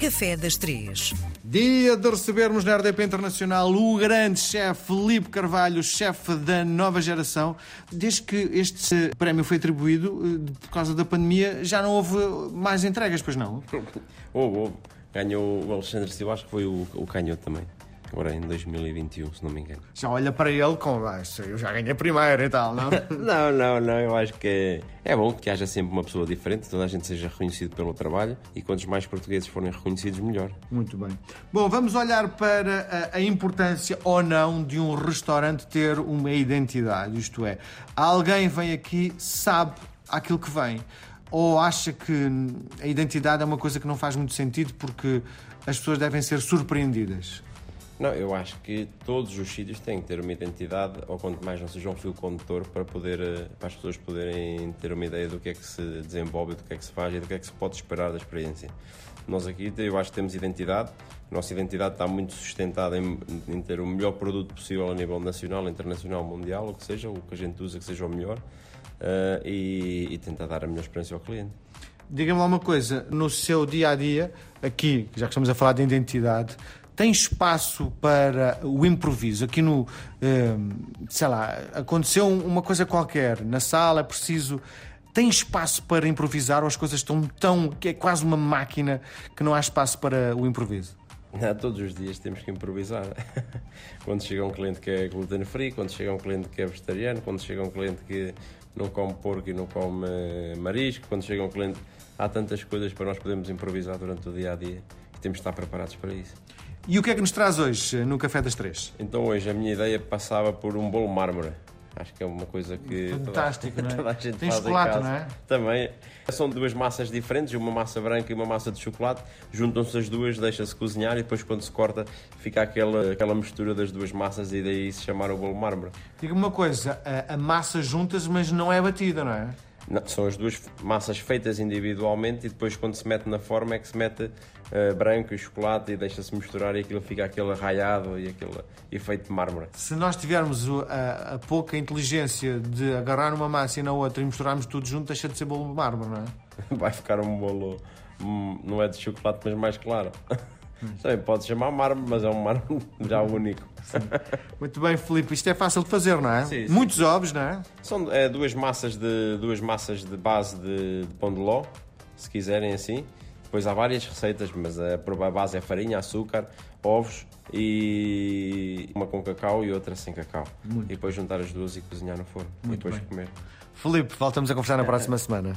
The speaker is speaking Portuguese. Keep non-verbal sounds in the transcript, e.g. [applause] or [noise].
Café das Três. Dia de recebermos na RDP Internacional o grande chefe Felipe Carvalho, chefe da nova geração. Desde que este prémio foi atribuído, eh, por causa da pandemia, já não houve mais entregas, pois não? Houve, houve. Ganhou o Alexandre Silva, acho que foi o, o canhoto também. Agora em 2021, se não me engano. Já olha para ele com. "Ah, Eu já ganhei primeiro e tal, não? [laughs] Não, não, não. Eu acho que é, é bom que haja sempre uma pessoa diferente, toda a gente seja reconhecido pelo trabalho e quantos mais portugueses forem reconhecidos, melhor. Muito bem. Bom, vamos olhar para a, a importância ou não de um restaurante ter uma identidade. Isto é, alguém vem aqui, sabe aquilo que vem. Ou acha que a identidade é uma coisa que não faz muito sentido porque as pessoas devem ser surpreendidas. Não, eu acho que todos os sítios têm que ter uma identidade, ou quanto mais não seja um fio condutor, para, poder, eh, para as pessoas poderem ter uma ideia do que é que se desenvolve, do que é que se faz e do que é que se pode esperar da experiência. Nós aqui, eu acho que temos identidade, a nossa identidade está muito sustentada em, em ter o melhor produto possível a nível nacional, internacional, mundial, o que seja, o que a gente usa que seja o melhor, eh, e, e tentar dar a melhor experiência ao cliente. Diga-me lá uma coisa, no seu dia a dia, aqui, já que estamos a falar de identidade, tem espaço para o improviso? Aqui no, eh, sei lá, aconteceu uma coisa qualquer na sala, é preciso. Tem espaço para improvisar ou as coisas estão tão. que é quase uma máquina que não há espaço para o improviso? Não, todos os dias temos que improvisar. [laughs] quando chega um cliente que é gluten free, quando chega um cliente que é vegetariano, quando chega um cliente que não come porco e não come eh, marisco, quando chega um cliente. Há tantas coisas para nós podermos improvisar durante o dia a dia e temos de estar preparados para isso. E o que é que nos traz hoje eh, no Café das Três? Então hoje a minha ideia passava por um bolo mármore. Acho que é uma coisa que toda- Fantástico, não é? [laughs] toda a gente Tem faz em chocolate, casa. não é? Também. São duas massas diferentes, uma massa branca e uma massa de chocolate. Juntam-se as duas, deixa-se cozinhar e depois quando se corta fica aquela, aquela mistura das duas massas e daí se chamar o bolo mármore. Diga-me uma coisa, a, a massa juntas, mas não é batida, não é? São as duas massas feitas individualmente e depois quando se mete na forma é que se mete eh, branco e chocolate e deixa-se misturar e aquilo fica aquele arraiado e aquele efeito de mármore. Se nós tivermos a, a pouca inteligência de agarrar uma massa e na outra e misturarmos tudo junto, deixa de ser bolo de mármore, não é? [laughs] Vai ficar um bolo, não é de chocolate, mas mais claro. [laughs] Também pode chamar mármore, mas é um mármore [laughs] já único. Muito bem, Filipe, isto é fácil de fazer, não é? Sim, sim. Muitos ovos, não é? São é, duas, massas de, duas massas de base de, de pão de ló, se quiserem assim. Depois há várias receitas, mas a, a base é farinha, açúcar, ovos e uma com cacau e outra sem cacau. E depois juntar as duas e cozinhar no forno. e depois bem. comer. Filipe, voltamos a conversar na próxima semana.